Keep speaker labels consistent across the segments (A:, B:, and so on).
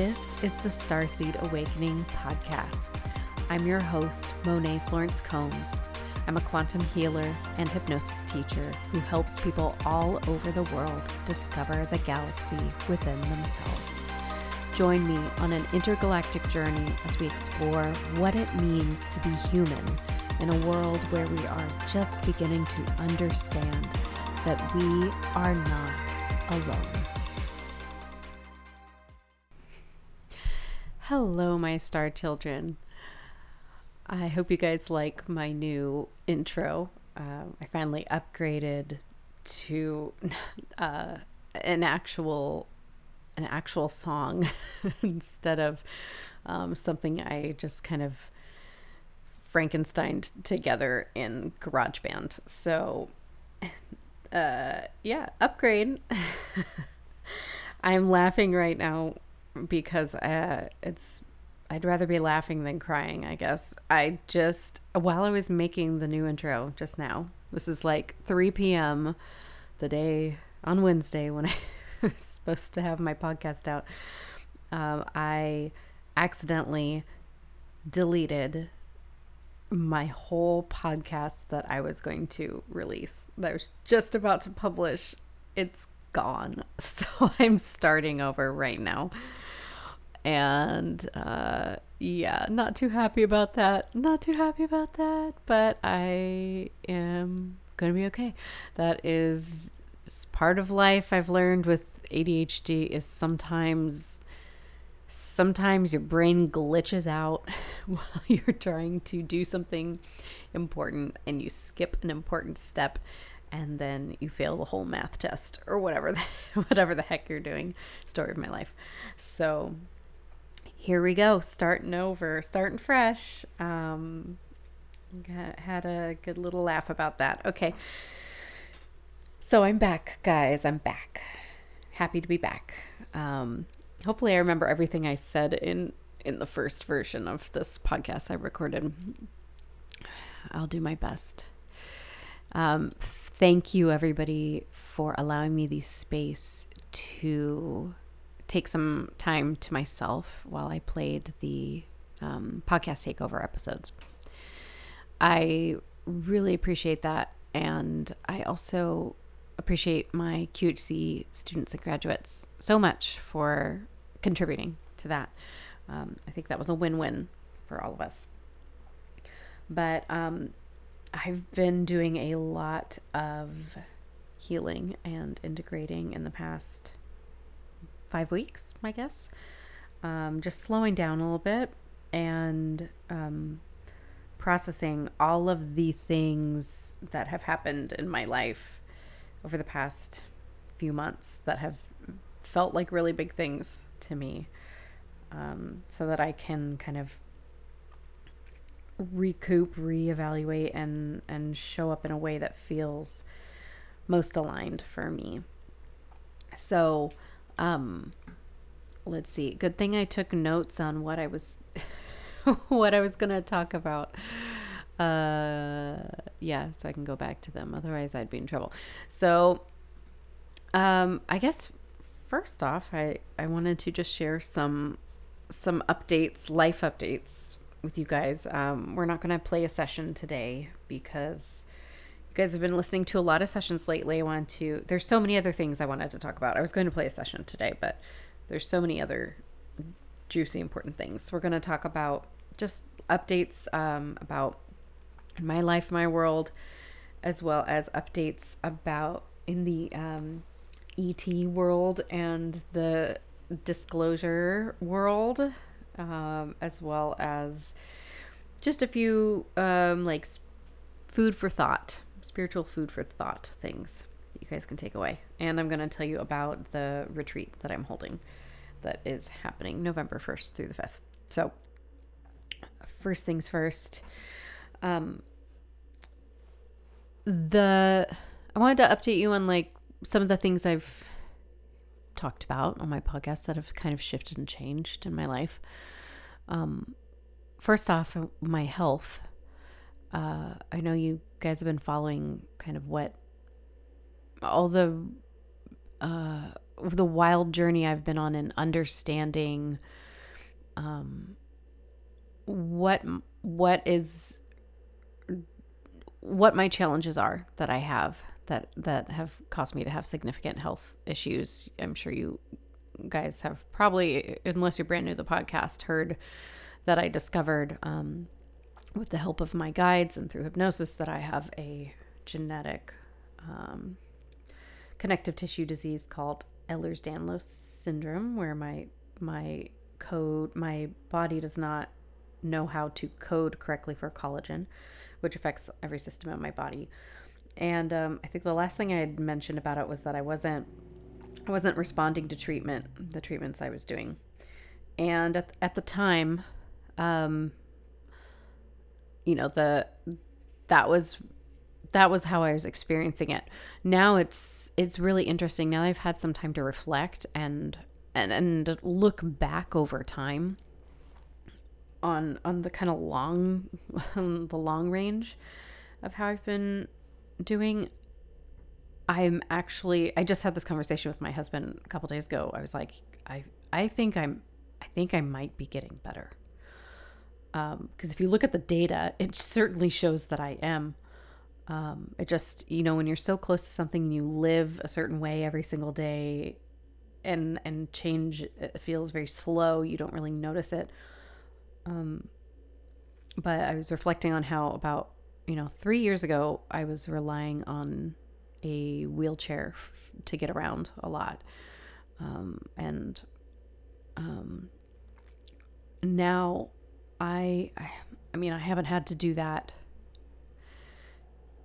A: This is the Starseed Awakening podcast. I'm your host, Monet Florence Combs. I'm a quantum healer and hypnosis teacher who helps people all over the world discover the galaxy within themselves. Join me on an intergalactic journey as we explore what it means to be human in a world where we are just beginning to understand that we are not alone. Hello, my star children. I hope you guys like my new intro. Uh, I finally upgraded to uh, an actual an actual song instead of um, something I just kind of Frankenstein together in GarageBand. So, uh, yeah, upgrade. I'm laughing right now because uh, it's I'd rather be laughing than crying, I guess. I just while I was making the new intro just now, this is like 3 p.m. the day on Wednesday when I was supposed to have my podcast out. Um, I accidentally deleted my whole podcast that I was going to release, that I was just about to publish. It's gone. So I'm starting over right now. And uh, yeah, not too happy about that. Not too happy about that, but I am going to be okay. That is part of life I've learned with ADHD is sometimes sometimes your brain glitches out while you're trying to do something important and you skip an important step and then you fail the whole math test or whatever the, whatever the heck you're doing story of my life. So here we go starting over starting fresh. Um had a good little laugh about that. Okay. So i'm back guys i'm back. Happy to be back. Um hopefully i remember everything i said in in the first version of this podcast i recorded. I'll do my best. Um thank you everybody for allowing me the space to take some time to myself while I played the um, podcast takeover episodes. I really appreciate that. And I also appreciate my QHC students and graduates so much for contributing to that. Um, I think that was a win win for all of us. But um, I've been doing a lot of healing and integrating in the past five weeks, I guess. Um, just slowing down a little bit and um, processing all of the things that have happened in my life over the past few months that have felt like really big things to me um, so that I can kind of recoup, reevaluate, and and show up in a way that feels most aligned for me. So, um, let's see. Good thing I took notes on what I was what I was gonna talk about. Uh, yeah, so I can go back to them. Otherwise, I'd be in trouble. So, um, I guess first off, I I wanted to just share some some updates, life updates with you guys. Um, we're not going to play a session today because you guys have been listening to a lot of sessions lately. I want to, there's so many other things I wanted to talk about. I was going to play a session today, but there's so many other juicy, important things. We're going to talk about just updates um, about my life, my world, as well as updates about in the um, ET world and the disclosure world um, as well as just a few um, like food for thought, spiritual food for thought things that you guys can take away. And I'm going to tell you about the retreat that I'm holding that is happening November 1st through the 5th. So, first things first, um, the I wanted to update you on like some of the things I've talked about on my podcast that have kind of shifted and changed in my life. Um, first off, my health. Uh, I know you guys have been following kind of what all the uh, the wild journey I've been on in understanding um, what what is what my challenges are that I have that that have caused me to have significant health issues. I'm sure you guys have probably, unless you're brand new to the podcast, heard that I discovered um, with the help of my guides and through hypnosis that I have a genetic um, connective tissue disease called Ehlers-Danlos syndrome, where my my code my body does not know how to code correctly for collagen, which affects every system of my body. And um, I think the last thing I had mentioned about it was that I wasn't I wasn't responding to treatment, the treatments I was doing, and at at the time, um, you know the that was that was how I was experiencing it. Now it's it's really interesting. Now I've had some time to reflect and and and look back over time on on the kind of long the long range of how I've been doing I'm actually I just had this conversation with my husband a couple days ago. I was like I I think I'm I think I might be getting better. Um because if you look at the data, it certainly shows that I am. Um it just, you know, when you're so close to something and you live a certain way every single day and and change it feels very slow, you don't really notice it. Um, but I was reflecting on how about you know three years ago I was relying on a wheelchair to get around a lot, um, and um, now I, I mean I haven't had to do that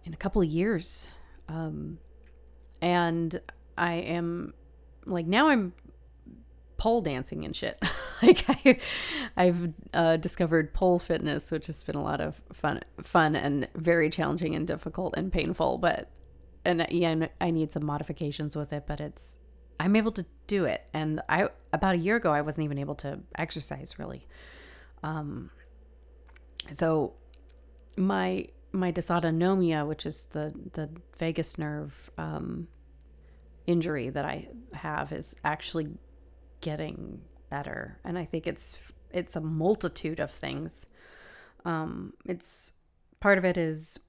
A: in a couple of years, um, and I am like now I'm pole dancing and shit. like I, I've uh, discovered pole fitness, which has been a lot of fun, fun and very challenging and difficult and painful. But and yeah, I need some modifications with it, but it's I'm able to do it. And I about a year ago, I wasn't even able to exercise really. Um, so my my dysautonomia, which is the the vagus nerve um, injury that I have, is actually getting better. And I think it's it's a multitude of things. Um, it's part of it is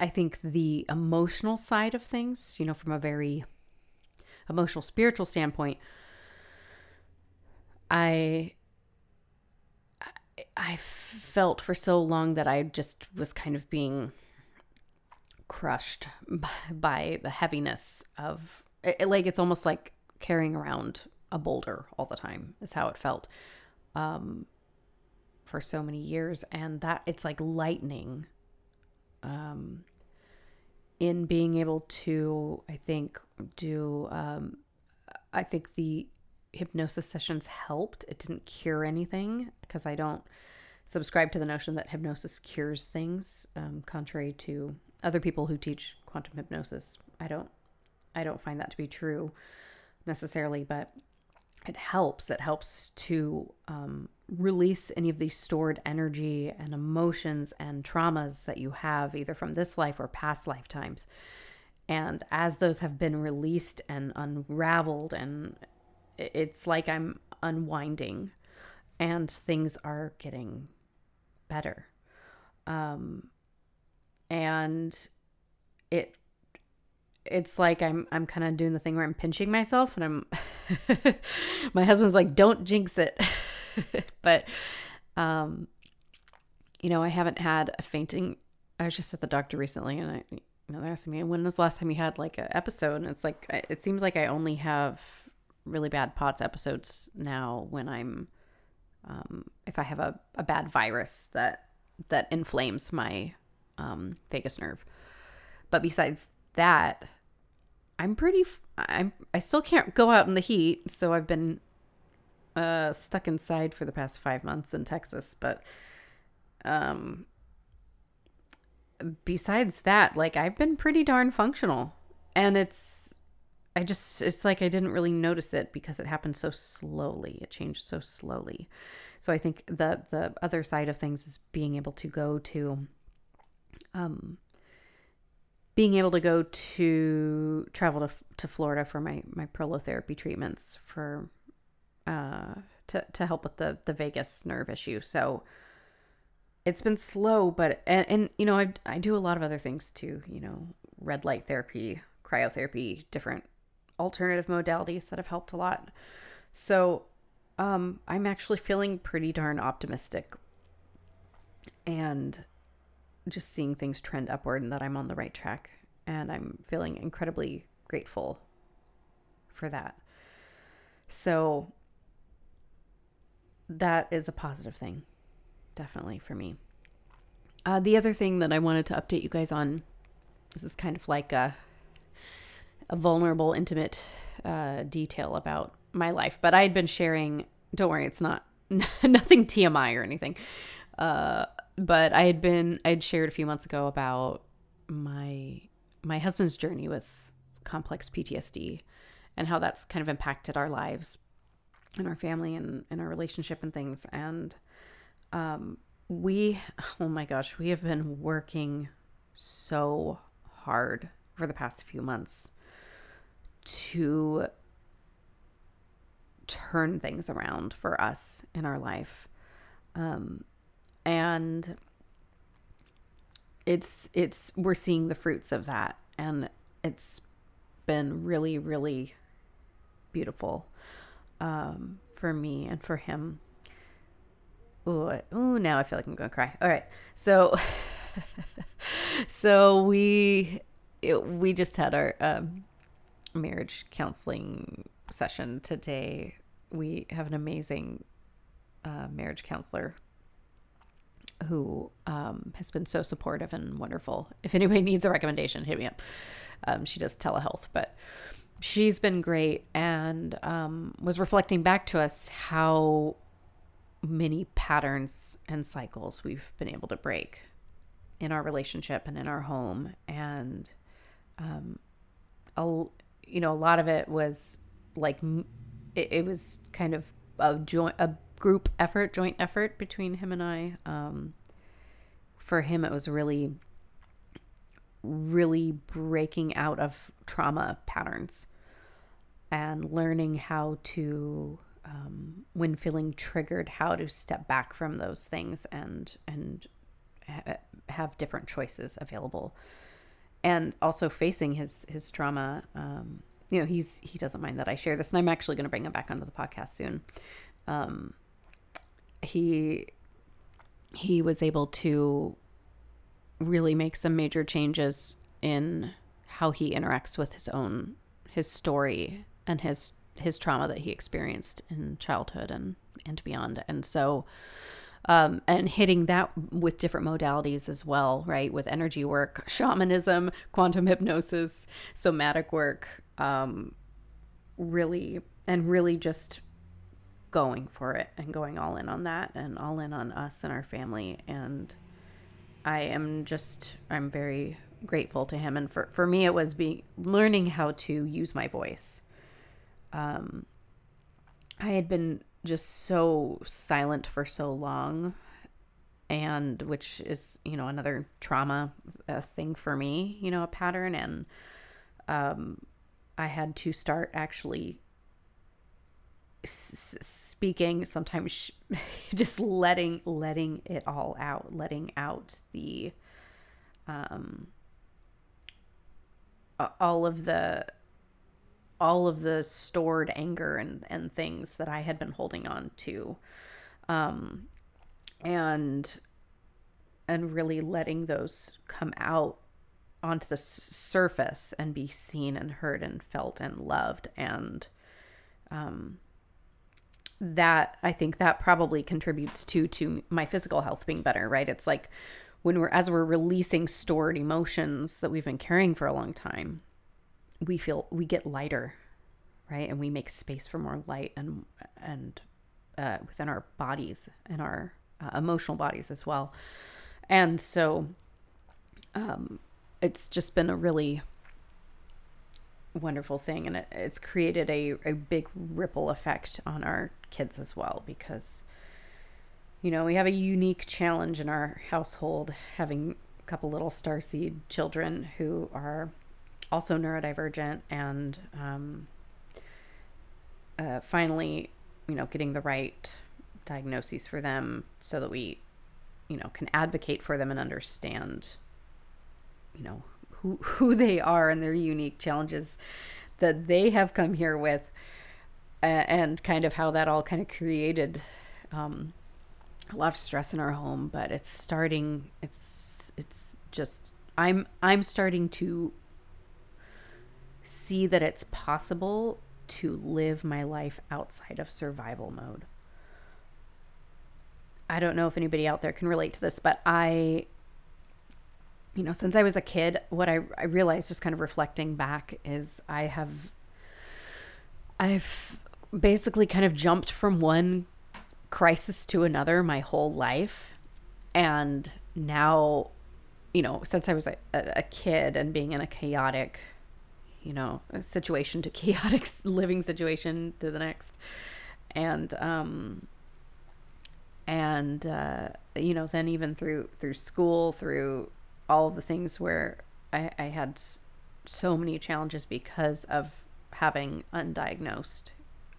A: I think the emotional side of things, you know, from a very emotional spiritual standpoint, I I felt for so long that I just was kind of being crushed by, by the heaviness of it, like it's almost like carrying around a boulder all the time is how it felt um, for so many years. And that it's like lightning um, in being able to i think do um, i think the hypnosis sessions helped. It didn't cure anything because i don't subscribe to the notion that hypnosis cures things um, contrary to other people who teach quantum hypnosis. I don't i don't find that to be true necessarily but it helps. It helps to um, release any of these stored energy and emotions and traumas that you have either from this life or past lifetimes. And as those have been released and unraveled, and it's like I'm unwinding and things are getting better. Um, and it it's like I'm I'm kind of doing the thing where I'm pinching myself and I'm my husband's like don't jinx it. but um you know, I haven't had a fainting I was just at the doctor recently and I you know, they're asking me when was the last time you had like an episode and it's like it seems like I only have really bad POTS episodes now when I'm um if I have a, a bad virus that that inflames my um vagus nerve. But besides that, I'm pretty. I'm. I still can't go out in the heat, so I've been uh, stuck inside for the past five months in Texas. But um, besides that, like I've been pretty darn functional, and it's. I just. It's like I didn't really notice it because it happened so slowly. It changed so slowly. So I think the the other side of things is being able to go to. Um, being able to go to travel to, to Florida for my, my prolotherapy treatments for uh, to, to help with the, the vagus nerve issue. So it's been slow, but, and, and you know, I, I do a lot of other things too, you know, red light therapy, cryotherapy, different alternative modalities that have helped a lot. So um, I'm actually feeling pretty darn optimistic and just seeing things trend upward and that I'm on the right track. And I'm feeling incredibly grateful for that. So that is a positive thing, definitely for me. Uh, the other thing that I wanted to update you guys on this is kind of like a, a vulnerable, intimate uh, detail about my life, but I had been sharing. Don't worry, it's not nothing TMI or anything. Uh, but I had been I had shared a few months ago about my my husband's journey with complex PTSD and how that's kind of impacted our lives and our family and, and our relationship and things. And um, we, oh my gosh, we have been working so hard for the past few months to turn things around for us in our life. Um, and it's it's we're seeing the fruits of that and it's been really really beautiful um, for me and for him. Ooh now i feel like i'm gonna cry. All right so so we it, we just had our um, marriage counseling session today. We have an amazing uh, marriage counselor who um, has been so supportive and wonderful. If anybody needs a recommendation, hit me up. Um, she does telehealth, but she's been great and um, was reflecting back to us how many patterns and cycles we've been able to break in our relationship and in our home. And, um, a, you know, a lot of it was like, it, it was kind of a joint, a group effort, joint effort between him and I. Um, for him, it was really, really breaking out of trauma patterns and learning how to, um, when feeling triggered, how to step back from those things and and ha- have different choices available, and also facing his his trauma. Um, you know, he's he doesn't mind that I share this, and I'm actually going to bring him back onto the podcast soon. Um, he he was able to really make some major changes in how he interacts with his own his story and his his trauma that he experienced in childhood and and beyond. And so um, and hitting that with different modalities as well right? With energy work shamanism quantum hypnosis somatic work um, really and really just going for it and going all in on that and all in on us and our family. And i am just i'm very grateful to him. And for, for me it was being learning how to use my voice. Um i had been just so silent for so long and which is you know another trauma thing for me you know a pattern. And um i had to start actually speaking sometimes just letting letting it all out letting out the um all of the all of the stored anger and and things that I had been holding on to. Um and and really letting those come out onto the surface and be seen and heard and felt and loved and um that I think that probably contributes to to my physical health being better, right? It's like when we're as we're releasing stored emotions that we've been carrying for a long time, we feel we get lighter, right? And we make space for more light and and uh, within our bodies and our uh, emotional bodies as well. And so um, it's just been a really wonderful thing and it, it's created a, a big ripple effect on our kids as well because you know we have a unique challenge in our household having a couple little starseed children who are also neurodivergent and um, uh, finally, you know, getting the right diagnoses for them so that we, you know, can advocate for them and understand, you know, who who they are and their unique challenges that they have come here with, and kind of how that all kind of created um, a lot of stress in our home. But it's starting. It's it's just I'm I'm starting to see that it's possible to live my life outside of survival mode. I don't know if anybody out there can relate to this, but I, you know, since I was a kid, what I, I realized just kind of reflecting back is I have, I've basically kind of jumped from one crisis to another my whole life. And now, you know, since I was a, a kid and being in a chaotic you know, situation to chaotic living situation to the next. And, um, and, uh, you know, then even through, through school, through all the things where I, I had so many challenges because of having undiagnosed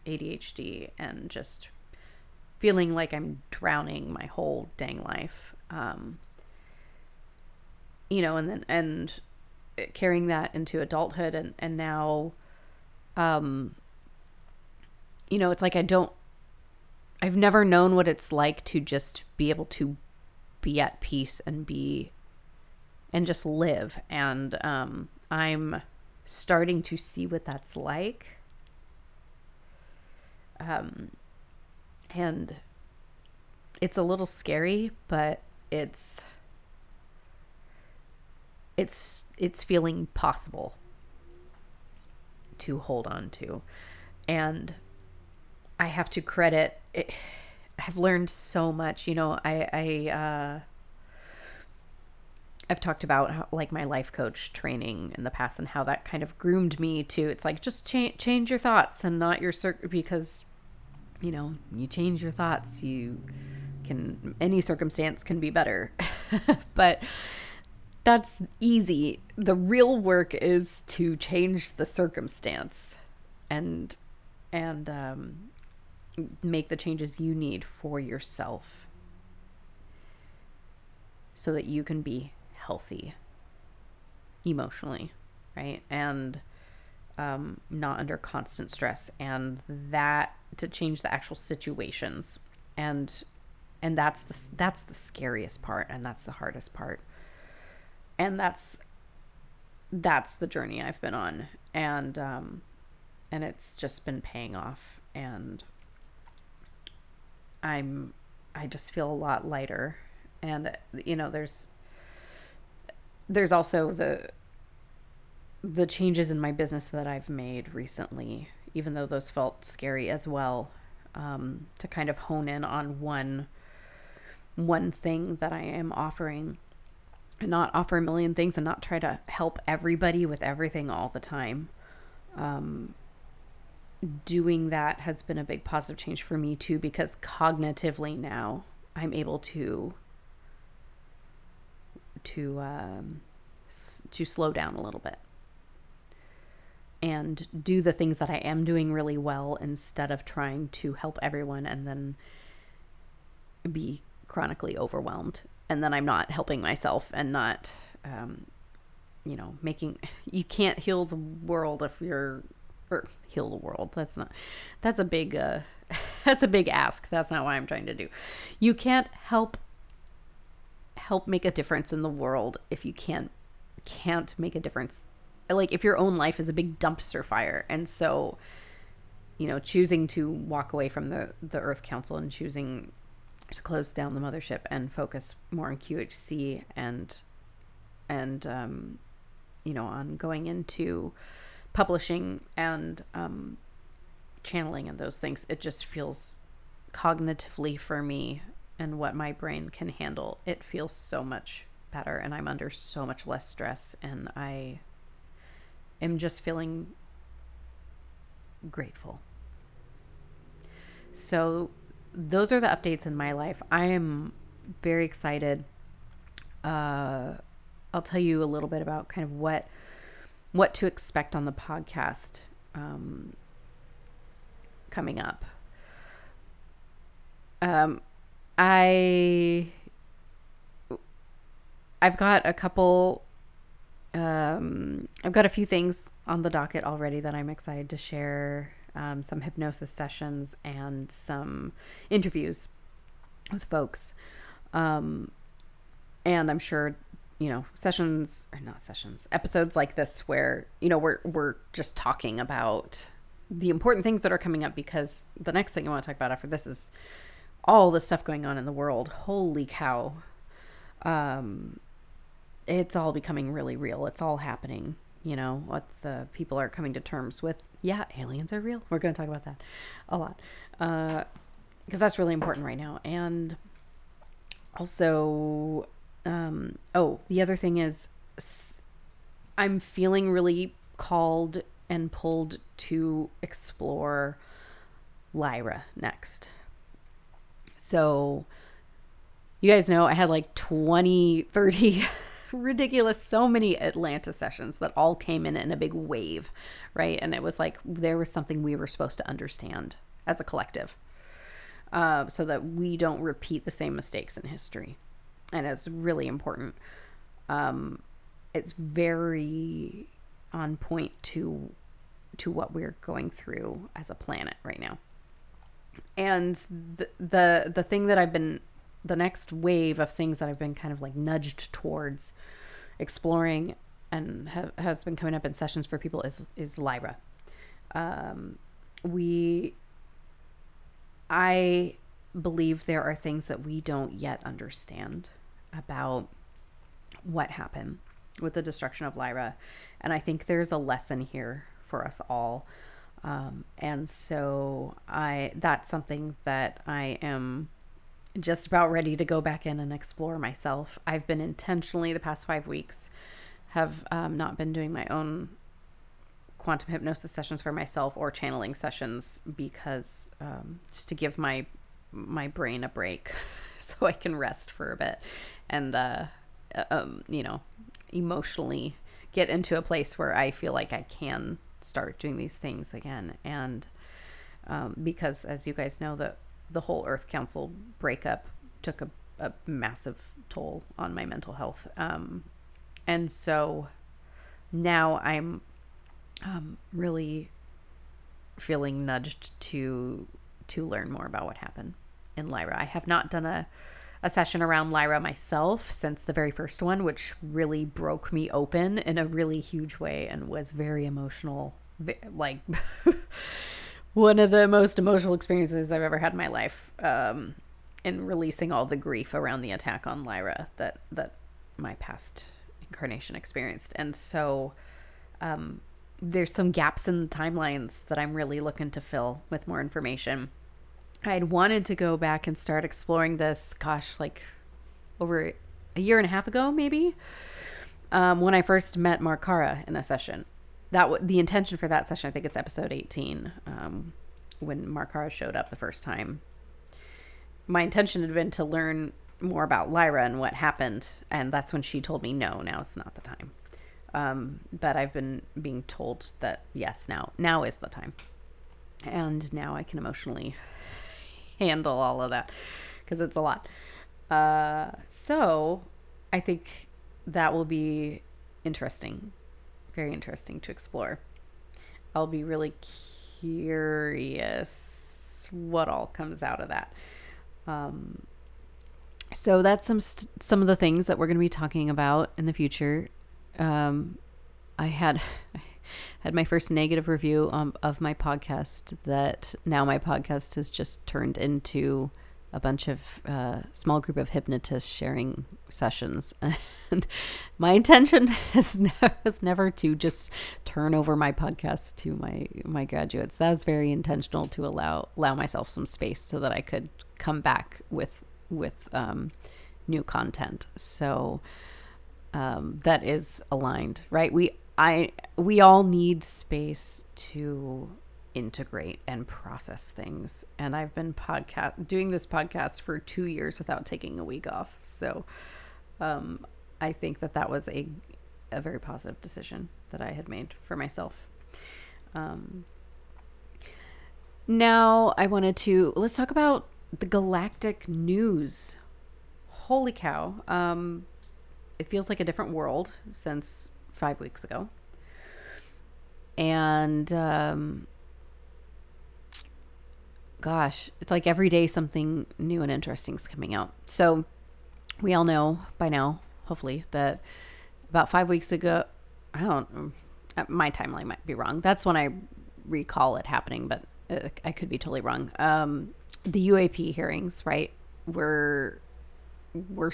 A: ADHD and just feeling like I'm drowning my whole dang life. Um, you know, and then, and carrying that into adulthood and and now um you know it's like i don't i've never known what it's like to just be able to be at peace and be and just live. And um i'm starting to see what that's like. Um and it's a little scary but it's it's it's feeling possible to hold on to. And i have to credit it, i've learned so much you know i i uh I've talked about how, like my life coach training in the past and how that kind of groomed me to it's like just change change your thoughts and not your circ because you know you change your thoughts you can any circumstance can be better but that's easy. The real work is to change the circumstance and and um, make the changes you need for yourself so that you can be healthy emotionally, right? And um, not under constant stress and that to change the actual situations. And and that's the that's the scariest part and that's the hardest part. And that's that's the journey I've been on. And um and it's just been paying off. And I'm I just feel a lot lighter. And you know there's there's also the the changes in my business that I've made recently even though those felt scary as well um, to kind of hone in on one one thing that I am offering and not offer a million things and not try to help everybody with everything all the time. Um, doing that has been a big positive change for me too because cognitively now I'm able to to um, to slow down a little bit and do the things that I am doing really well instead of trying to help everyone and then be chronically overwhelmed and then I'm not helping myself and not, um, you know, making. You can't heal the world if you're, or heal the world. That's not. That's a big. Uh, that's a big ask. That's not what I'm trying to do. You can't help. Help make a difference in the world if you can't can't make a difference. Like if your own life is a big dumpster fire, and so you know choosing to walk away from the the earth council and choosing to close down the mothership and focus more on QHC and and um, you know on going into publishing and um, channeling and those things. It just feels cognitively for me and what my brain can handle. It feels so much better, and I'm under so much less stress, and I am just feeling grateful. So those are the updates in my life. I am very excited uh, I'll tell you a little bit about kind of what what to expect on the podcast um, coming up. Um, I I've got a couple. Um, I've got a few things on the docket already that I'm excited to share. Um, some hypnosis sessions and some interviews with folks. Um, and I'm sure, you know, sessions or not sessions, episodes like this where, you know, we're we're just talking about the important things that are coming up because the next thing I want to talk about after this is all the stuff going on in the world. Holy cow. Um it's all becoming really real. It's all happening, you know, what the people are coming to terms with. Yeah, aliens are real. We're going to talk about that a lot. Uh because that's really important right now. And also um, oh, the other thing is, I'm feeling really called and pulled to explore Lyra next. So, you guys know I had like 20, 30 ridiculous, so many Atlantis sessions that all came in in a big wave, right? And it was like there was something we were supposed to understand as a collective uh, so that we don't repeat the same mistakes in history and it's really important. Um, it's very on point to to what we're going through as a planet right now. And the the the thing that I've been the next wave of things that I've been kind of like nudged towards exploring and ha- has been coming up in sessions for people is is Lyra. Um, we I believe there are things that we don't yet understand about what happened with the destruction of Lyra. And I think there's a lesson here for us all. Um, and so I that's something that I am just about ready to go back in and explore myself. I've been intentionally the past five weeks have um, not been doing my own quantum hypnosis sessions for myself or channeling sessions because um, just to give my my brain a break so I can rest for a bit and, uh, uh, um, you know, emotionally get into a place where I feel like I can start doing these things again. And um, because, as you guys know, the the whole Earth Council breakup took a, a massive toll on my mental health. Um, and so now I'm um, really feeling nudged to to learn more about what happened in Lyra. I have not done a a session around Lyra myself since the very first one, which really broke me open in a really huge way and was very emotional. Like one of the most emotional experiences I've ever had in my life. Um, in releasing all the grief around the attack on Lyra that that my past incarnation experienced, and so um, there's some gaps in the timelines that I'm really looking to fill with more information. I had wanted to go back and start exploring this, gosh, like over a year and a half ago, maybe, um, when I first met Markara in a session. That w- the intention for that session, I think it's episode 18, um, when Markara showed up the first time. My intention had been to learn more about Lyra and what happened, and that's when she told me, no, now it's not the time. Um, but I've been being told that yes, now now is the time, and now I can emotionally handle all of that because it's a lot. Uh, so I think that will be interesting, very interesting to explore. I'll be really curious what all comes out of that. Um, so that's some st- some of the things that we're going to be talking about in the future. Um, I had had my first negative review um, of my podcast that now my podcast has just turned into a bunch of uh, small group of hypnotists sharing sessions. And my intention is, ne- was never to just turn over my podcast to my my graduates. That was very intentional to allow allow myself some space so that i could come back with with um, new content. So um, that is aligned right? We I we all need space to integrate and process things. And I've been podcast doing this podcast for 2 years without taking a week off. So um I think that that was a a very positive decision that I had made for myself. Um, now I wanted to let's talk about the galactic news. Holy cow! Um, it feels like a different world since five weeks ago, and um, gosh, it's like every day something new and interesting is coming out. So we all know by now, hopefully, that about five weeks ago, I don't, uh, my timeline might be wrong. That's when I recall it happening, but uh, I could be totally wrong. Um, the UAP hearings, right, were were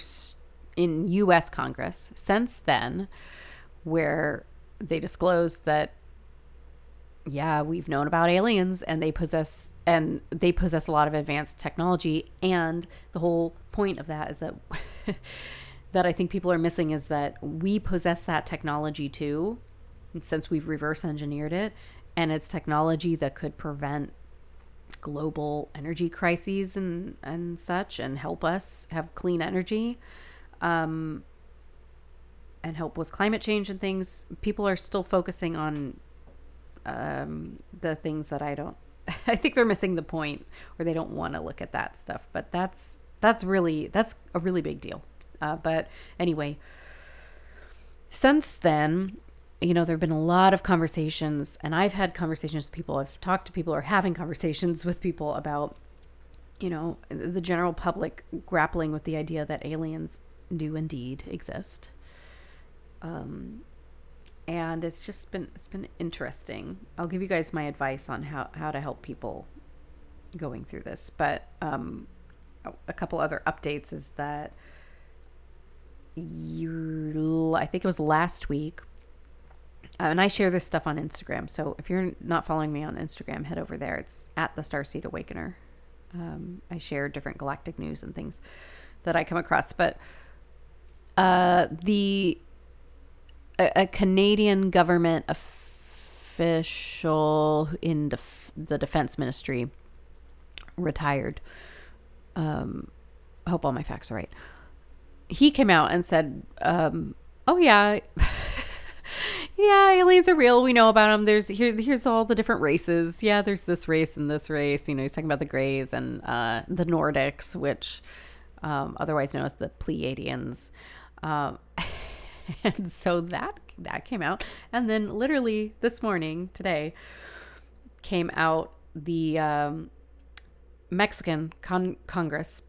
A: in U.S. Congress since then, where they disclose that yeah, we've known about aliens and they possess and they possess a lot of advanced technology. And the whole point of that is that that I think people are missing is that we possess that technology too since we've reverse engineered it. And it's technology that could prevent global energy crises and and such and help us have clean energy. Um and help with climate change and things people are still focusing on um, the things that I don't. I think they're missing the point, or they don't want to look at that stuff. But that's that's really that's a really big deal. Uh, but anyway, since then, you know, there have been a lot of conversations, and I've had conversations with people. I've talked to people, or having conversations with people about, you know, the general public grappling with the idea that aliens do indeed exist. Um, and it's just been it's been interesting. I'll give you guys my advice on how how to help people going through this. But um, a couple other updates is that you I think it was last week. Uh, and I share this stuff on Instagram. So if you're not following me on Instagram, head over there. It's at the Starseed Awakener. Um, I share different galactic news and things that I come across. But uh, the a, a Canadian government official in def- the defense ministry retired. Um, I hope all my facts are right. He came out and said, um, "Oh yeah." yeah, aliens are real. We know about them. There's here. Here's all the different races. Yeah, there's this race and this race. You know, he's talking about the Greys and uh, the Nordics, which um, otherwise known as the Pleiadians. Um, and so that that came out, and then literally this morning, today, came out the um, Mexican con- Congress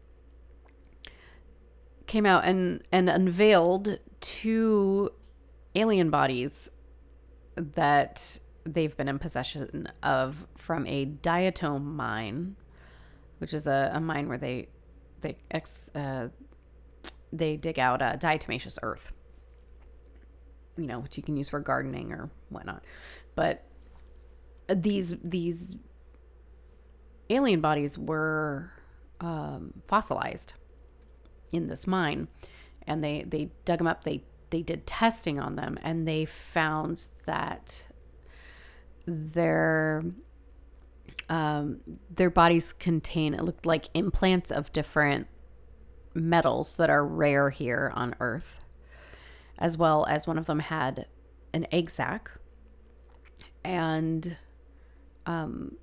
A: came out and and unveiled two alien bodies that they've been in possession of from a diatom mine, which is a, a mine where they they ex uh, they dig out uh, diatomaceous earth you know, which you can use for gardening or whatnot. But these these alien bodies were um, fossilized in this mine, and they they dug them up. They they did testing on them, and they found that their um, their bodies contain it looked like implants of different metals that are rare here on Earth as well as one of them had an egg sac. And um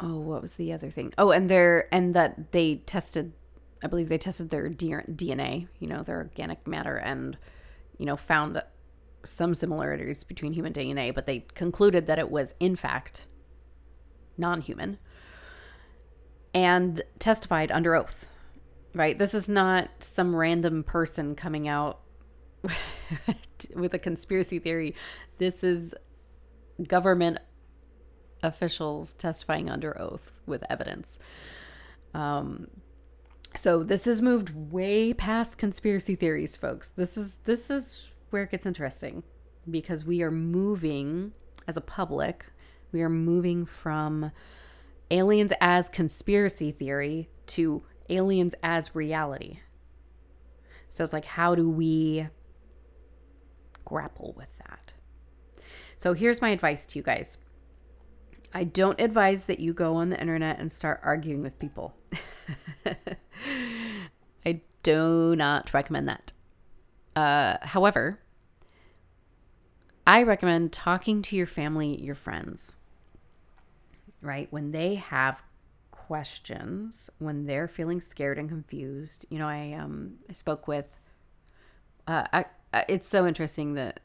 A: oh what was the other thing? Oh and their and that they tested i believe they tested their dna you know their organic matter and you know found some similarities between human dna but they concluded that it was in fact non-human and testified under oath right? This is not some random person coming out with a conspiracy theory. This is government officials testifying under oath with evidence. Um, so this has moved way past conspiracy theories, folks. This is this is where it gets interesting because we are moving as a public, we are moving from aliens as conspiracy theory to aliens as reality. So it's like, how do we grapple with that? So here's my advice to you guys I don't advise that you go on the internet and start arguing with people. I do not recommend that. Uh, however, I recommend talking to your family, your friends, right? When they have questions, when they're feeling scared and confused. You know, I um I spoke with uh I, I it's so interesting that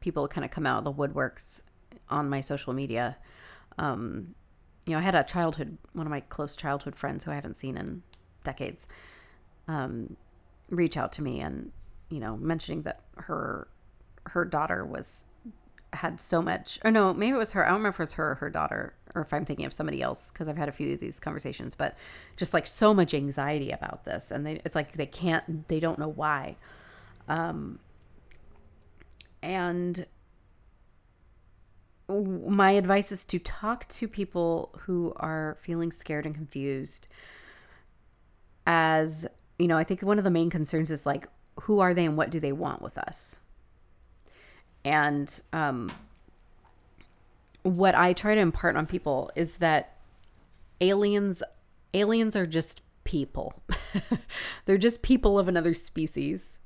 A: people kind of come out of the woodworks on my social media. Um you know, I had a childhood one of my close childhood friends who I haven't seen in decades um reach out to me and you know, mentioning that her her daughter was had so much or no maybe it was her i don't remember if it was her or her daughter or if i'm thinking of somebody else because i've had a few of these conversations but just like so much anxiety about this and they it's like they can't they don't know why. Um and my advice is to talk to people who are feeling scared and confused as you know i think one of the main concerns is like who are they and what do they want with us and um, what I try to impart on people is that aliens aliens are just people. They're just people of another species.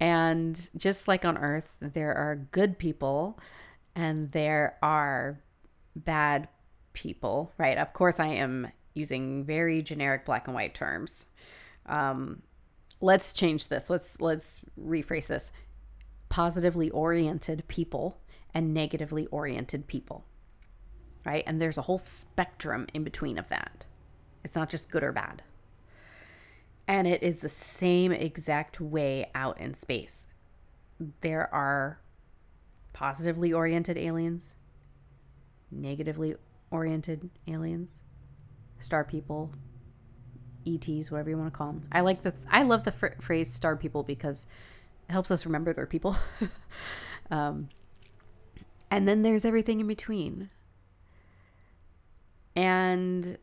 A: And just like on Earth, there are good people and there are bad people, right? Of course, I am using very generic black and white terms. Um, let's change this. Let's let's rephrase this positively oriented people and negatively oriented people. Right? And there's a whole spectrum in between of that. It's not just good or bad. And it is the same exact way out in space. There are positively oriented aliens, negatively oriented aliens, star people, ETs, whatever you want to call them. I like the I love the phrase star people because helps us remember they're people. um, and then there's everything in between. And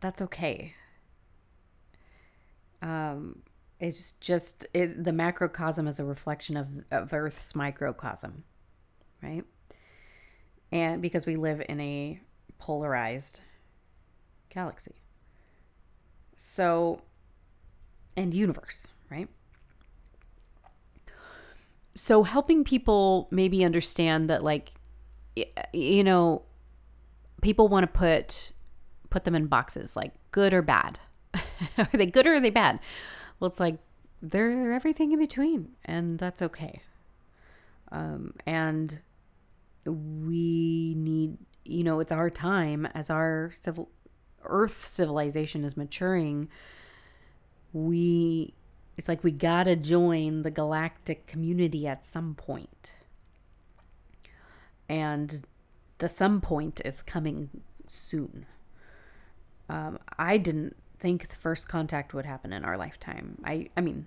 A: that's okay. Um, it's just it, the macrocosm is a reflection of, of Earth's microcosm, right? And because we live in a polarized galaxy. So, and universe, right? So helping people maybe understand that like you know people want to put put them in boxes like good or bad. Are they good or are they bad? Well it's like they're everything in between and that's okay. Um, and we need you know it's our time as our civil earth civilization is maturing we it's like we gotta join the galactic community at some point. And the some point is coming soon. Um, I didn't think the first contact would happen in our lifetime. I, I mean,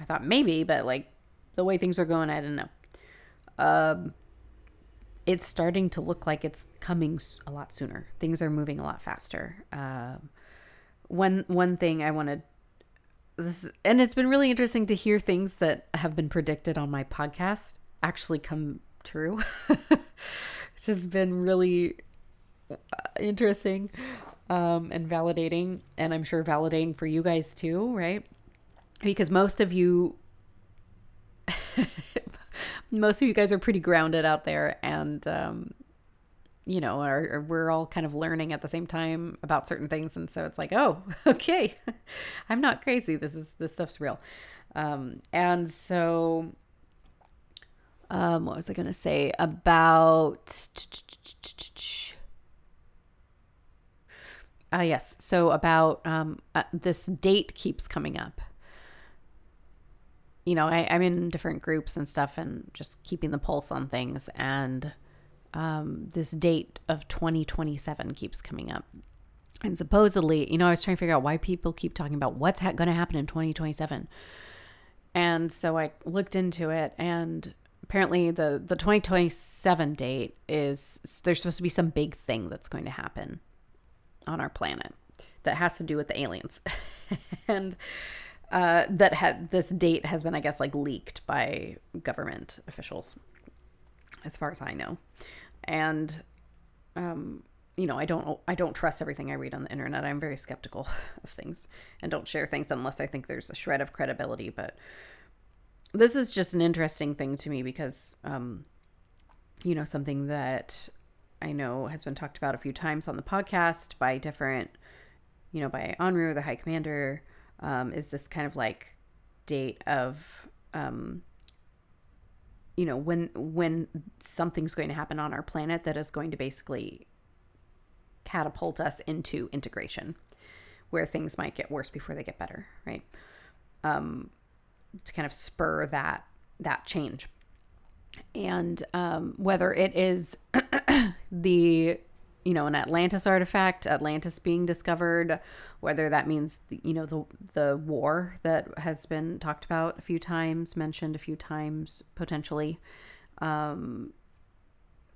A: I thought maybe, but like the way things are going, I don't know. Um, it's starting to look like it's coming a lot sooner. Things are moving a lot faster. Uh, one one thing I wanted this, and it's been really interesting to hear things that have been predicted on my podcast actually come true, which has been really uh, interesting um, and validating. And I'm sure validating for you guys too, right? Because most of you, most of you guys are pretty grounded out there and um, you know, are, we're all kind of learning at the same time about certain things, and so it's like, oh, okay, I'm not crazy. This is this stuff's real, um, and so, um, what was I to say about? Ah, uh, yes. So about um, uh, this date keeps coming up. You know, I, I'm in different groups and stuff, and just keeping the pulse on things, and um, this date of 2027 keeps coming up. And supposedly, you know, I was trying to figure out why people keep talking about what's ha- going to happen in 2027. And so I looked into it, and apparently the the 2027 date is there's supposed to be some big thing that's going to happen on our planet that has to do with the aliens, and uh, that had this date has been, I guess, like leaked by government officials, as far as I know and um, you know, I don't I don't trust everything I read on the internet. I'm very skeptical of things and don't share things unless I think there's a shred of credibility. But this is just an interesting thing to me because, um, you know, something that I know has been talked about a few times on the podcast by different, you know, by Anru, the High Commander, um, is this kind of like date of, um, you know, when when something's going to happen on our planet that is going to basically catapult us into integration, where things might get worse before they get better, right? Um, to kind of spur that that change and um, whether it is the you know an Atlantis artifact, Atlantis being discovered, whether that means you know the the war that has been talked about a few times, mentioned a few times potentially, um,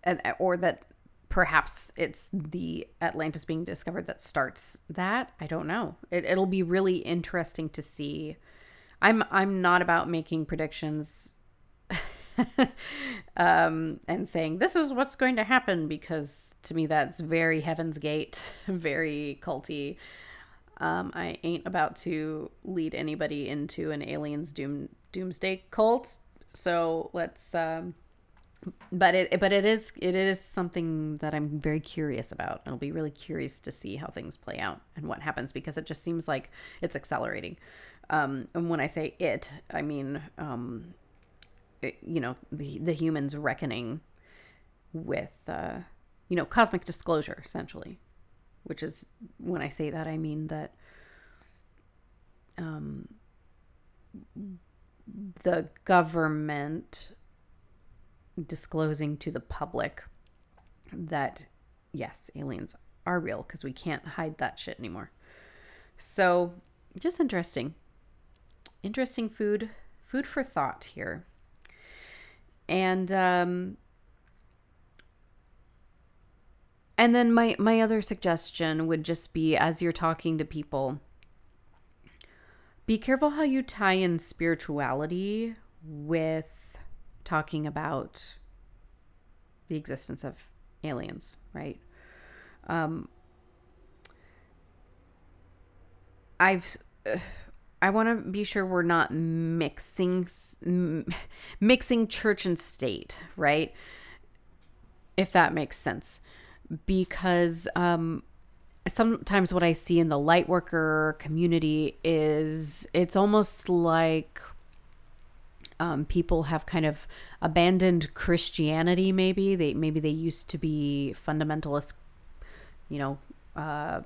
A: and, or that perhaps it's the Atlantis being discovered that starts that. I don't know. It, it'll be really interesting to see. I'm I'm not about making predictions um, and saying this is what's going to happen because to me that's very Heaven's Gate, very culty. Um, I ain't about to lead anybody into an aliens doom doomsday cult. So let's. Um, but it but it is it is something that I'm very curious about. I'll be really curious to see how things play out and what happens because it just seems like it's accelerating. Um, and when I say it, I mean um, you know the the humans reckoning with uh, you know cosmic disclosure essentially. Which is when i say that i mean that um, the government disclosing to the public that yes aliens are real because we can't hide that shit anymore. So just interesting. Interesting food food for thought here and um and then my my other suggestion would just be as you're talking to people be careful how you tie in spirituality with talking about the existence of aliens right? Um i've uh, i want to be sure we're not mixing mixing church and state, right? If that makes sense. Because um, sometimes what I see in the light worker community is it's almost like um, people have kind of abandoned Christianity. Maybe they maybe they used to be fundamentalist, you know, uh,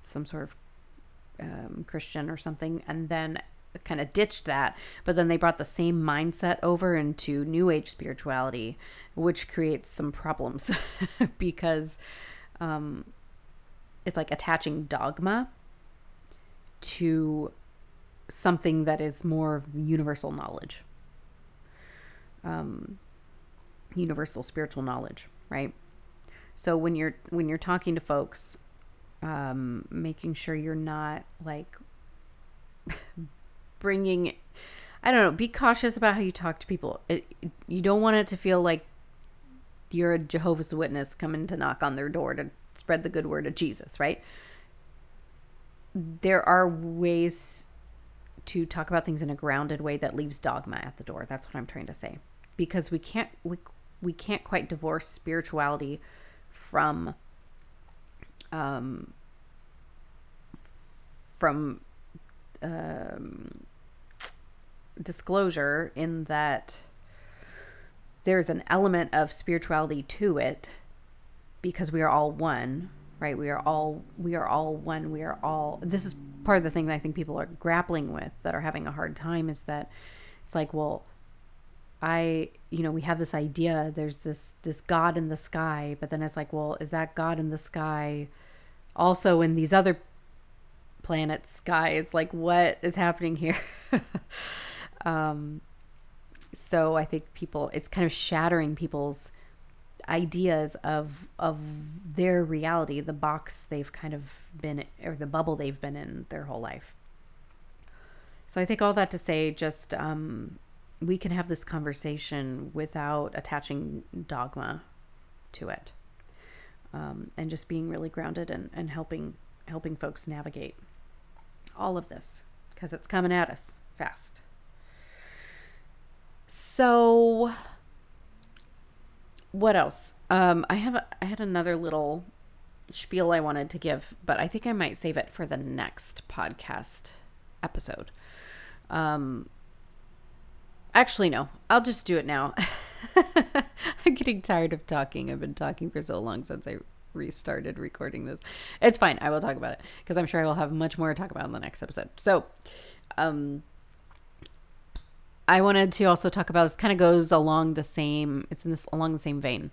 A: some sort of um, Christian or something, and then kind of ditched that, but then they brought the same mindset over into New Age spirituality, which creates some problems because um, it's like attaching dogma to something that is more universal knowledge, um, universal spiritual knowledge, right? So when you're when you're talking to folks, um, making sure you're not like bringing I don't know, be cautious about how you talk to people. It, you don't want it to feel like you're a Jehovah's Witness coming to knock on their door to spread the good word of Jesus, right? There are ways to talk about things in a grounded way that leaves dogma at the door. That's what I'm trying to say. Because we can't we, we can't quite divorce spirituality from um from um disclosure in that there's an element of spirituality to it because we are all one right? We are all we are all one. We are all this is part of the thing that i think people are grappling with that are having a hard time is that it's like well i you know we have this idea there's this this god in the sky but then it's like well is that god in the sky also in these other planets skies like what is happening here Um, so I think people, it's kind of shattering people's ideas of of their reality, the box they've kind of been, or the bubble they've been in their whole life. So I think all that to say, just um, we can have this conversation without attaching dogma to it. um, and just being really grounded and, and helping helping folks navigate all of this because it's coming at us fast. So, what else? Um, I have a, I had another little spiel I wanted to give, but I think I might save it for the next podcast episode. Um, actually, no, I'll just do it now. I'm getting tired of talking. I've been talking for so long since I restarted recording this. It's fine. I will talk about it because I'm sure I will have much more to talk about in the next episode. So, um, I wanted to also talk about this kind of goes along the same, it's in this along the same vein.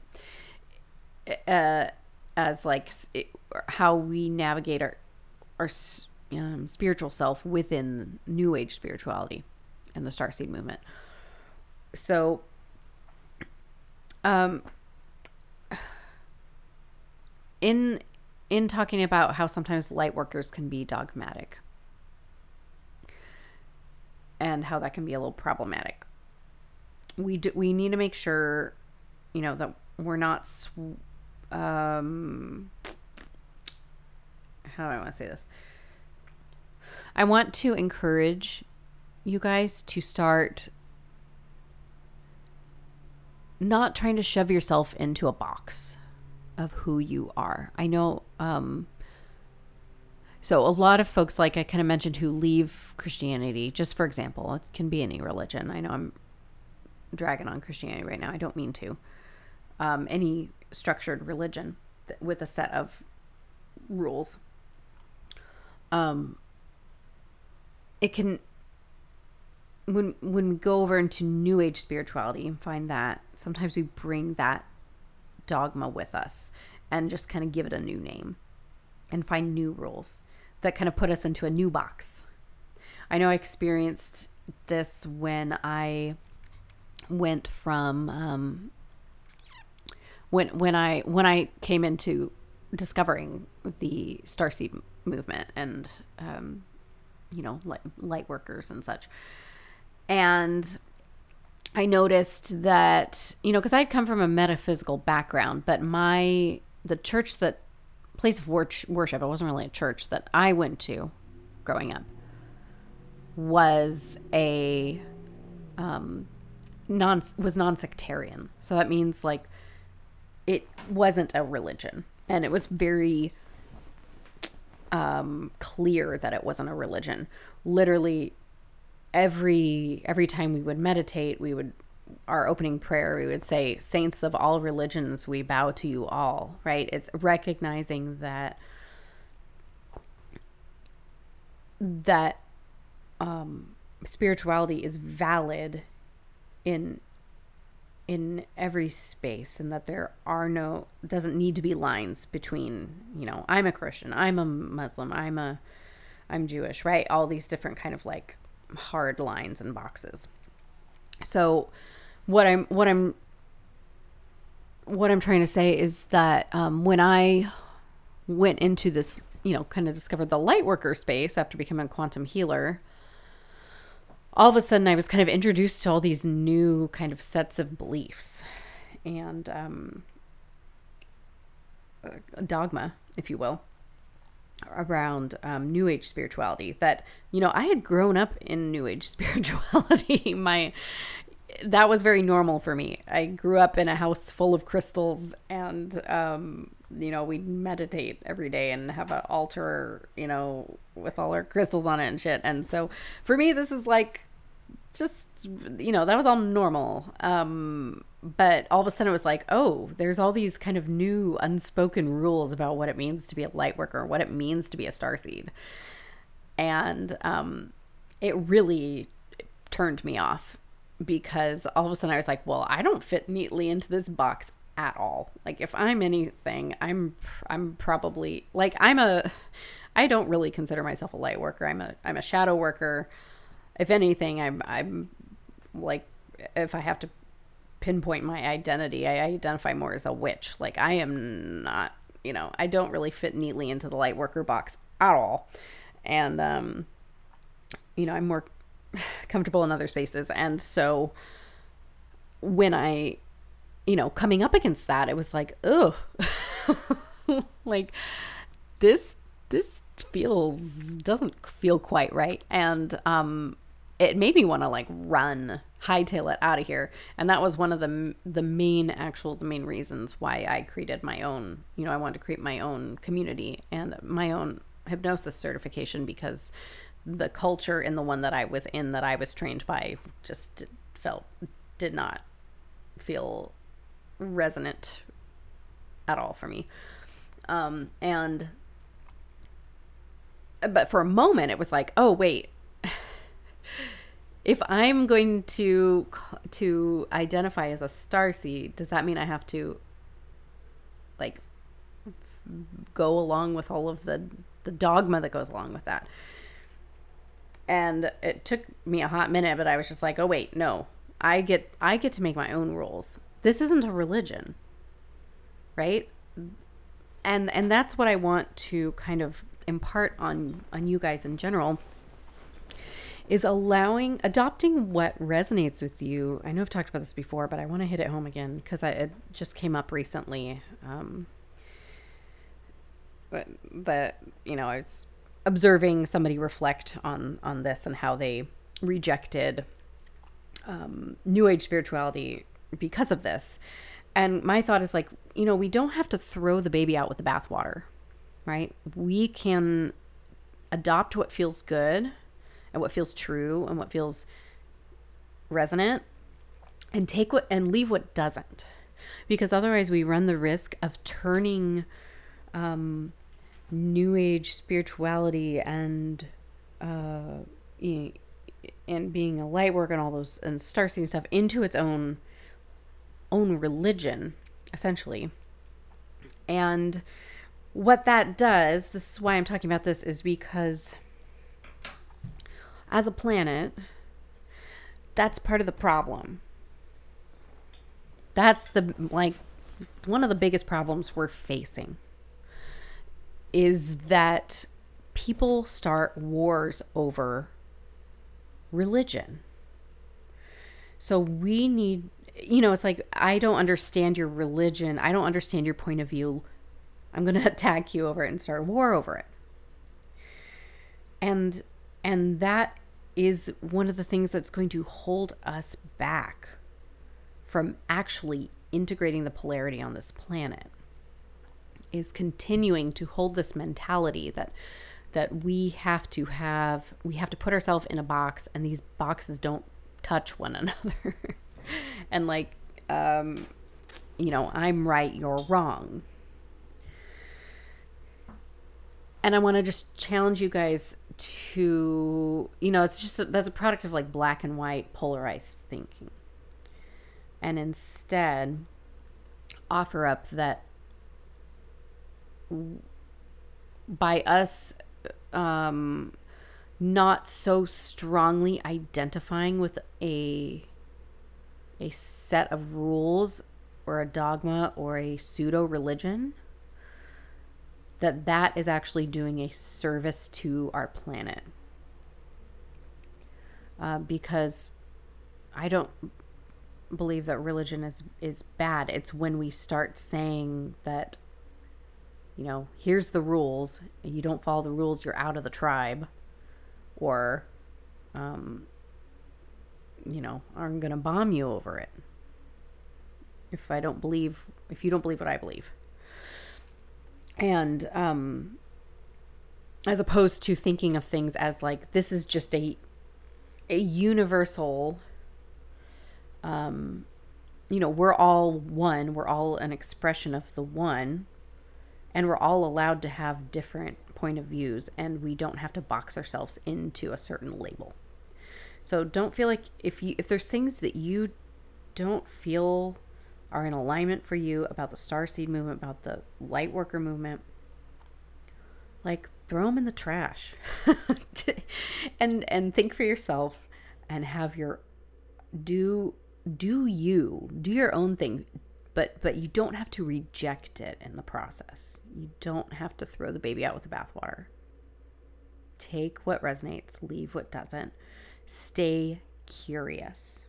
A: Uh, as like it, how we navigate our our um, spiritual self within New Age spirituality and the Starseed movement. So, um, in in talking about how sometimes light workers can be dogmatic and how that can be a little problematic. We do, we need to make sure, you know, that we're not sw- um, how do I want to say this? I want to encourage you guys to start not trying to shove yourself into a box of who you are. I know um so a lot of folks like I kind of mentioned who leave Christianity, just for example, it can be any religion. I know I'm dragging on Christianity right now. I don't mean to. Um, any structured religion th- with a set of rules. Um, it can when when we go over into new age spirituality and find that sometimes we bring that dogma with us and just kind of give it a new name and find new rules that kind of put us into a new box. I know I experienced this when I went from um, when when I when I came into discovering the starseed movement and um, you know light, light workers and such, and I noticed that you know because I'd come from a metaphysical background, but my the church that place of worship it wasn't really a church that I went to growing up was a um, non was non-sectarian. So that means like it wasn't a religion and it was very um, clear that it wasn't a religion. Literally every every time we would meditate, we would our opening prayer, we would say, Saints of all religions, we bow to you all, right? It's recognizing that that um, spirituality is valid in in every space and that there are no doesn't need to be lines between you know i'm a christian i'm a muslim i'm a i'm jewish right all these different kind of like hard lines and boxes. So what i'm what i'm what i'm trying to say is that um, when i went into this you know kind of discovered the light worker space after becoming a quantum healer all of a sudden I was kind of introduced to all these new kind of sets of beliefs and um, dogma, if you will, around um, New Age spirituality. That you know I had grown up in New Age spirituality. My that was very normal for me. I grew up in a house full of crystals, and um, you know we meditate every day and have an altar, you know, with all our crystals on it and shit. And so for me, this is like just you know that was all normal. Um, but all of a sudden it was like, oh, there's all these kind of new unspoken rules about what it means to be a light worker, what it means to be a star seed, and um, it really turned me off because all of a sudden I was like, well, I don't fit neatly into this box at all. Like if I'm anything, I'm I'm probably like I'm a I don't really consider myself a light worker. I'm a I'm a shadow worker. If anything, I'm I'm like if I have to pinpoint my identity, I identify more as a witch. Like I am not, you know, I don't really fit neatly into the light worker box at all. And um you know, I'm more comfortable in other spaces. And so when I, you know, coming up against that, it was like, ugh. like this this feels doesn't feel quite right and um it made me want to like run hightail it out of here. And that was one of the the main actual the main reasons why i created my own you know i wanted to create my own community and my own hypnosis certification because the culture in the one that i was in that i was trained by just felt did not feel resonant at all for me. Um and but for a moment it was like oh wait if I'm going to to identify as a star seed, does that mean I have to like go along with all of the the dogma that goes along with that? And it took me a hot minute, but I was just like, "Oh wait, no. I get I get to make my own rules. This isn't a religion." Right? And and that's what I want to kind of impart on on you guys in general is allowing adopting what resonates with you. I know I've talked about this before, but I want to hit it home again because it just came up recently. Um, but that you know, I was observing somebody reflect on on this and how they rejected um, New Age spirituality because of this. And my thought is like, you know, we don't have to throw the baby out with the bathwater, right? We can adopt what feels good and what feels true and what feels resonant and take what and leave what doesn't. Because otherwise we run the risk of turning um, new age spirituality and uh, and being a light work and all those and starseed stuff into its own own religion essentially. And what that does this is why i'm talking about this is because as a planet, that's part of the problem. That's the like one of the biggest problems we're facing is that people start wars over religion. So we need you know, it's like I don't understand your religion. I don't understand your point of view. I'm going to attack you over it and start a war over it. And and that is one of the things that's going to hold us back from actually integrating the polarity on this planet is continuing to hold this mentality that that we have to have we have to put ourselves in a box and these boxes don't touch one another. And like um you know i'm right you're wrong. And i want to just challenge you guys to you know it's just a, that's a product of like black and white polarized thinking. And instead offer up that by us um not so strongly identifying with a a set of rules or a dogma or a pseudo religion that that is actually doing a service to our planet. Uh, because I don't believe that religion is is bad. It's when we start saying that, you know, here's the rules. You don't follow the rules, you're out of the tribe, or, um, you know, I'm gonna bomb you over it. If I don't believe, if you don't believe what I believe and um as opposed to thinking of things as like this is just a a universal um you know we're all one we're all an expression of the one and we're all allowed to have different point of views and we don't have to box ourselves into a certain label. So don't feel like if you if there's things that you don't feel are in alignment for you about the star seed movement, about the light worker movement, like throw them in the trash. And and think for yourself and have your do do you do your own thing. But but you don't have to reject it in the process. You don't have to throw the baby out with the bathwater. Take what resonates leave what doesn't. Stay curious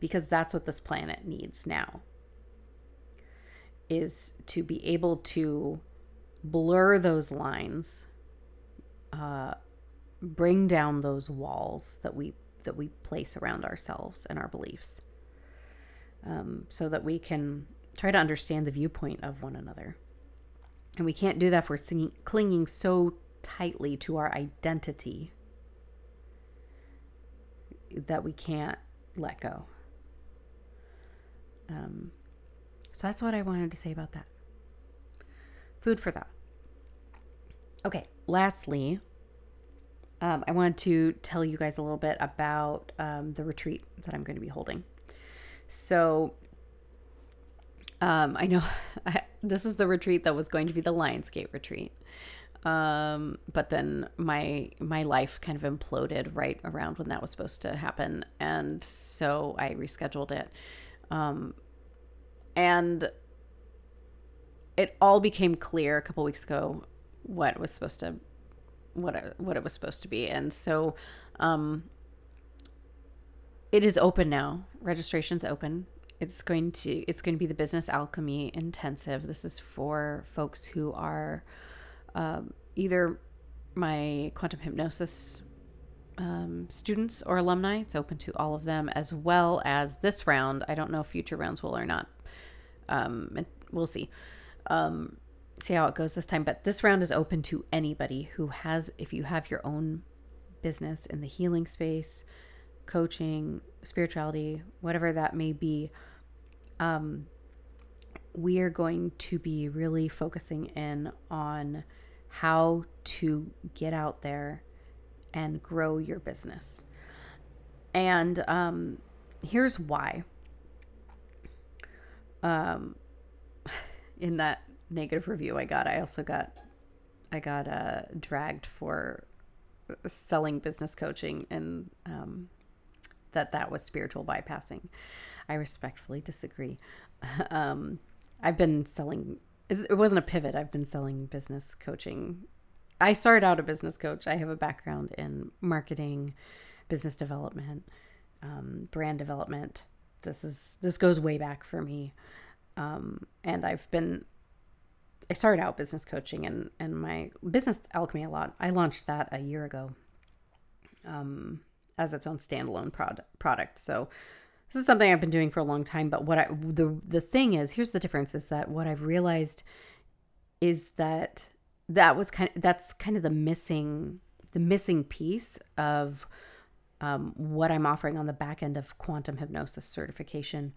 A: because that's what this planet needs now. is to be able to blur those lines, uh, bring down those walls that we that we place around ourselves and our beliefs, um, so that we can try to understand the viewpoint of one another. And we can't do that if we're singing, clinging so tightly to our identity that we can't let go. Um, so that's what I wanted to say about that. Food for thought. Okay, lastly, um, I wanted to tell you guys a little bit about um, the retreat that I'm going to be holding. So, um, I know I, this is the retreat that was going to be the Lionsgate retreat. Um, but then my my life kind of imploded right around when that was supposed to happen, and so I rescheduled it. Um, and it all became clear a couple weeks ago what was supposed to what it, what it was supposed to be, and so um, it is open now. Registration's open. It's going to it's going to be the business alchemy intensive. This is for folks who are um, either my quantum hypnosis um, students or alumni. It's open to all of them, as well as this round. I don't know if future rounds will or not. Um, we'll see. Um, see how it goes this time. But this round is open to anybody who has, if you have your own business in the healing space, coaching, spirituality, whatever that may be. Um, we are going to be really focusing in on how to get out there and grow your business. And um, here's why. Um, in that negative review I got, I also got I got uh, dragged for selling business coaching and um, that that was spiritual bypassing. I respectfully disagree. um, I've been selling. It wasn't a pivot. I've been selling business coaching I started out a business coach. I have a background in marketing, business development, um, brand development. This is this goes way back for me, um, and I've been. I started out business coaching and and my business alchemy a lot. I launched that a year ago, um, as its own standalone product. Product. So this is something I've been doing for a long time. But what I the the thing is, here's the difference: is that what I've realized is that that was kind of that's kind of the missing the missing piece of um, what I'm offering on the back end of quantum hypnosis certification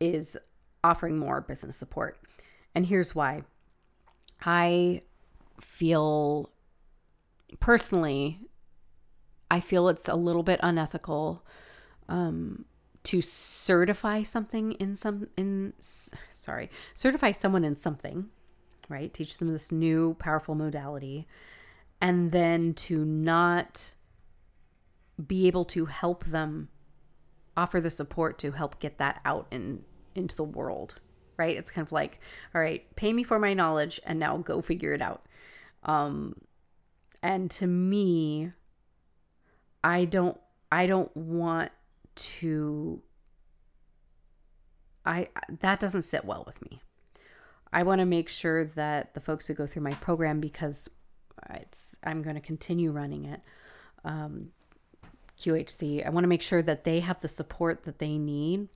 A: is offering more business support. And here's why. I feel personally, I feel it's a little bit unethical um, to certify something in some in sorry certify someone in something right? Teach them this new powerful modality. And then to not be able to help them offer the support to help get that out in into the world right it's kind of like all right pay me for my knowledge and now go figure it out um and to me i don't i don't want to i that doesn't sit well with me I want to make sure that the folks who go through my program, because it's I'm going to continue running it, um, QHC. I want to make sure that they have the support that they need,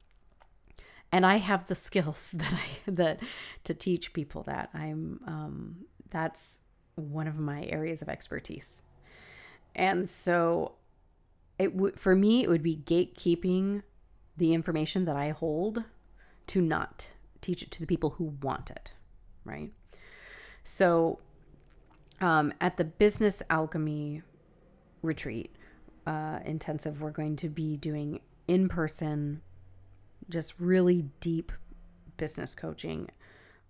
A: and I have the skills that I that to teach people that I'm. Um, that's one of my areas of expertise, and so it would for me it would be gatekeeping the information that I hold to not teach it to the people who want it, right? So, um, at the business alchemy retreat uh, intensive, we're going to be doing in person, just really deep business coaching,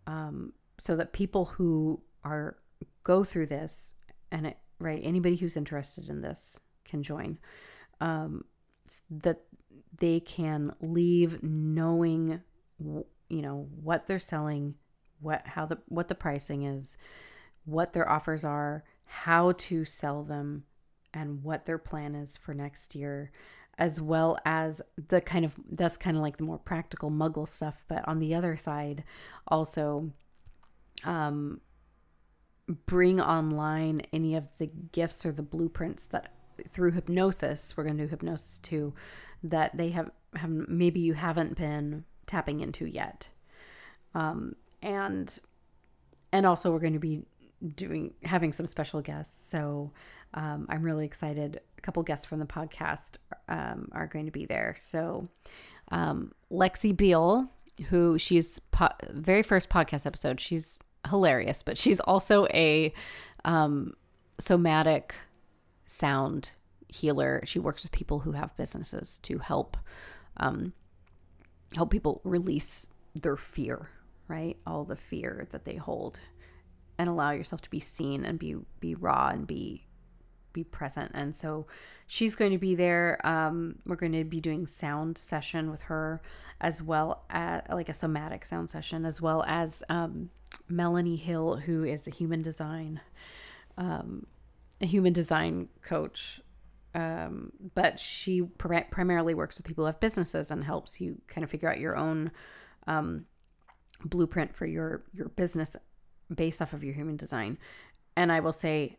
A: um, so that people who are go through this and it right anybody who's interested in this can join um, that they can leave knowing you know what they're selling what how the what the pricing is what their offers are how to sell them and what their plan is for next year as well as the kind of that's kind of like the more practical muggle stuff. But on the other side, also um, bring online any of the gifts or the blueprints that through hypnosis, we're going to do hypnosis too, that they have, have maybe you haven't been tapping into yet. Um, and and also we're going to be doing having some special guests. So um, I'm really excited. A couple guests from the podcast um, are going to be there. So um, Lexi Beal, who she's po- very first podcast episode, she's hilarious, but she's also a um, somatic sound healer. She works with people who have businesses to help um, help people release their fear, right? All the fear that they hold, and allow yourself to be seen and be be raw and be be present. And so she's going to be there. Um, we're going to be doing sound session with her as well as like a somatic sound session, as well as um, Melanie Hill, who is a human design, um, a human design coach. Um, but she pr- primarily works with people who have businesses and helps you kind of figure out your own um, blueprint for your your business based off of your human design. And I will say,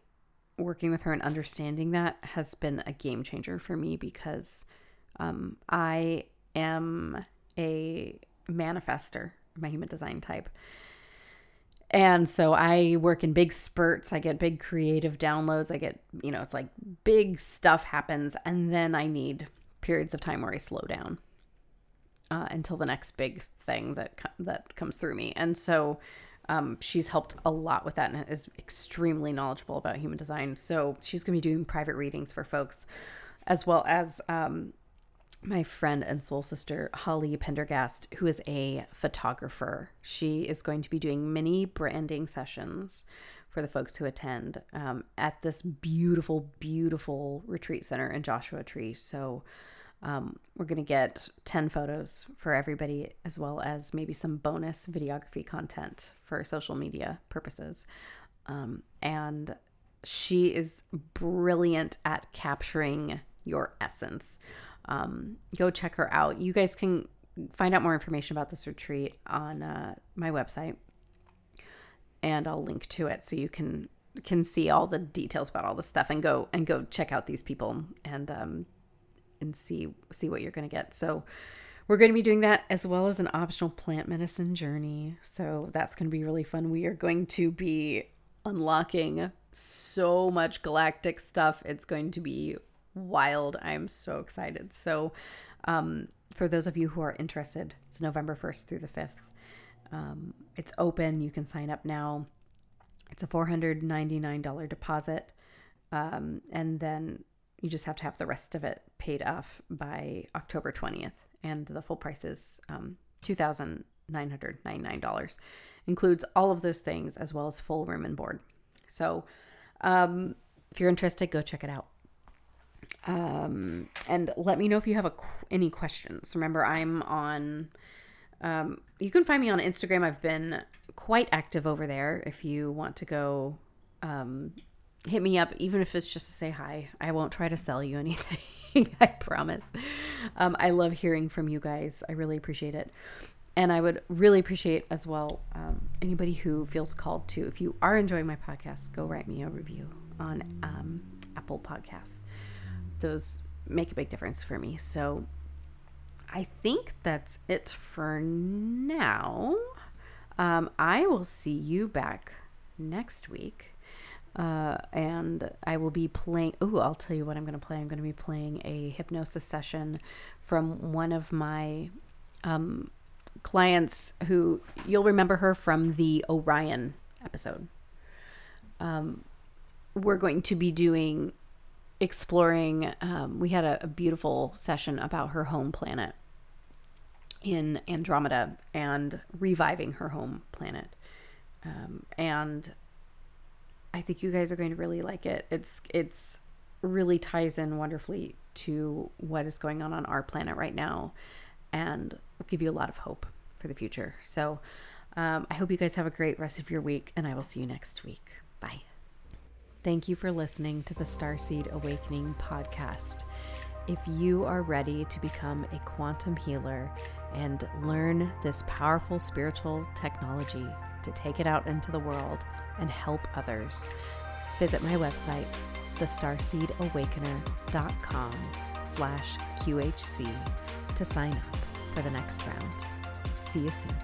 A: working with her and understanding that has been a game changer for me because um, I am a manifester, my human design type. And so I work in big spurts. I get big creative downloads. I get, you know, it's like big stuff happens. And then I need periods of time where I slow down uh, until the next big thing that, that comes through me. And so um, she's helped a lot with that and is extremely knowledgeable about human design. So she's going to be doing private readings for folks, as well as um, my friend and soul sister, Holly Pendergast, who is a photographer. She is going to be doing mini branding sessions for the folks who attend um, at this beautiful, beautiful retreat center in Joshua Tree. So um, we're going to get 10 photos for everybody, as well as maybe some bonus videography content for social media purposes. Um, and she is brilliant at capturing your essence. Um, go check her out. You guys can find out more information about this retreat on uh, my website, and I'll link to it so you can can see all the details about all the stuff and go and go check out these people and um, and see see what you're going to get. So we're going to be doing that as well as an optional plant medicine journey. So that's going to be really fun. We are going to be unlocking so much galactic stuff. It's going to be wild. I'm so excited. So um, for those of you who are interested, it's November 1st through the 5th. Um, it's open. You can sign up now. It's a $499 deposit. Um, and then you just have to have the rest of it paid off by October 20th. And the full price is um, $2,999. Includes all of those things as well as full room and board. So um, if you're interested, go check it out. Um, and let me know if you have a, any questions. Remember, I'm on. Um, you can find me on Instagram. I've been quite active over there. If you want to go um, hit me up, even if it's just to say hi. I won't try to sell you anything. I promise. Um, I love hearing from you guys. I really appreciate it. And I would really appreciate as well um, anybody who feels called to, if you are enjoying my podcast, go write me a review on um, Apple Podcasts. Those make a big difference for me. So I think that's it for now. Um, I will see you back next week uh, and I will be playing. Oh, I'll tell you what I'm going to play. I'm going to be playing a hypnosis session from one of my um, clients who you'll remember her from the Orion episode. Um, we're going to be doing exploring. Um, we had a, a beautiful session about her home planet in Andromeda and reviving her home planet. Um, and I think you guys are going to really like it. It's it's really ties in wonderfully to what is going on on our planet right now, and give you a lot of hope for the future. So, um, I hope you guys have a great rest of your week, and I will see you next week. Bye. Thank you for listening to the Starseed Awakening podcast. If you are ready to become a quantum healer and learn this powerful spiritual technology to take it out into the world and help others, visit my website, thestarseedawakener.com slash QHC to sign up for the next round. See you soon.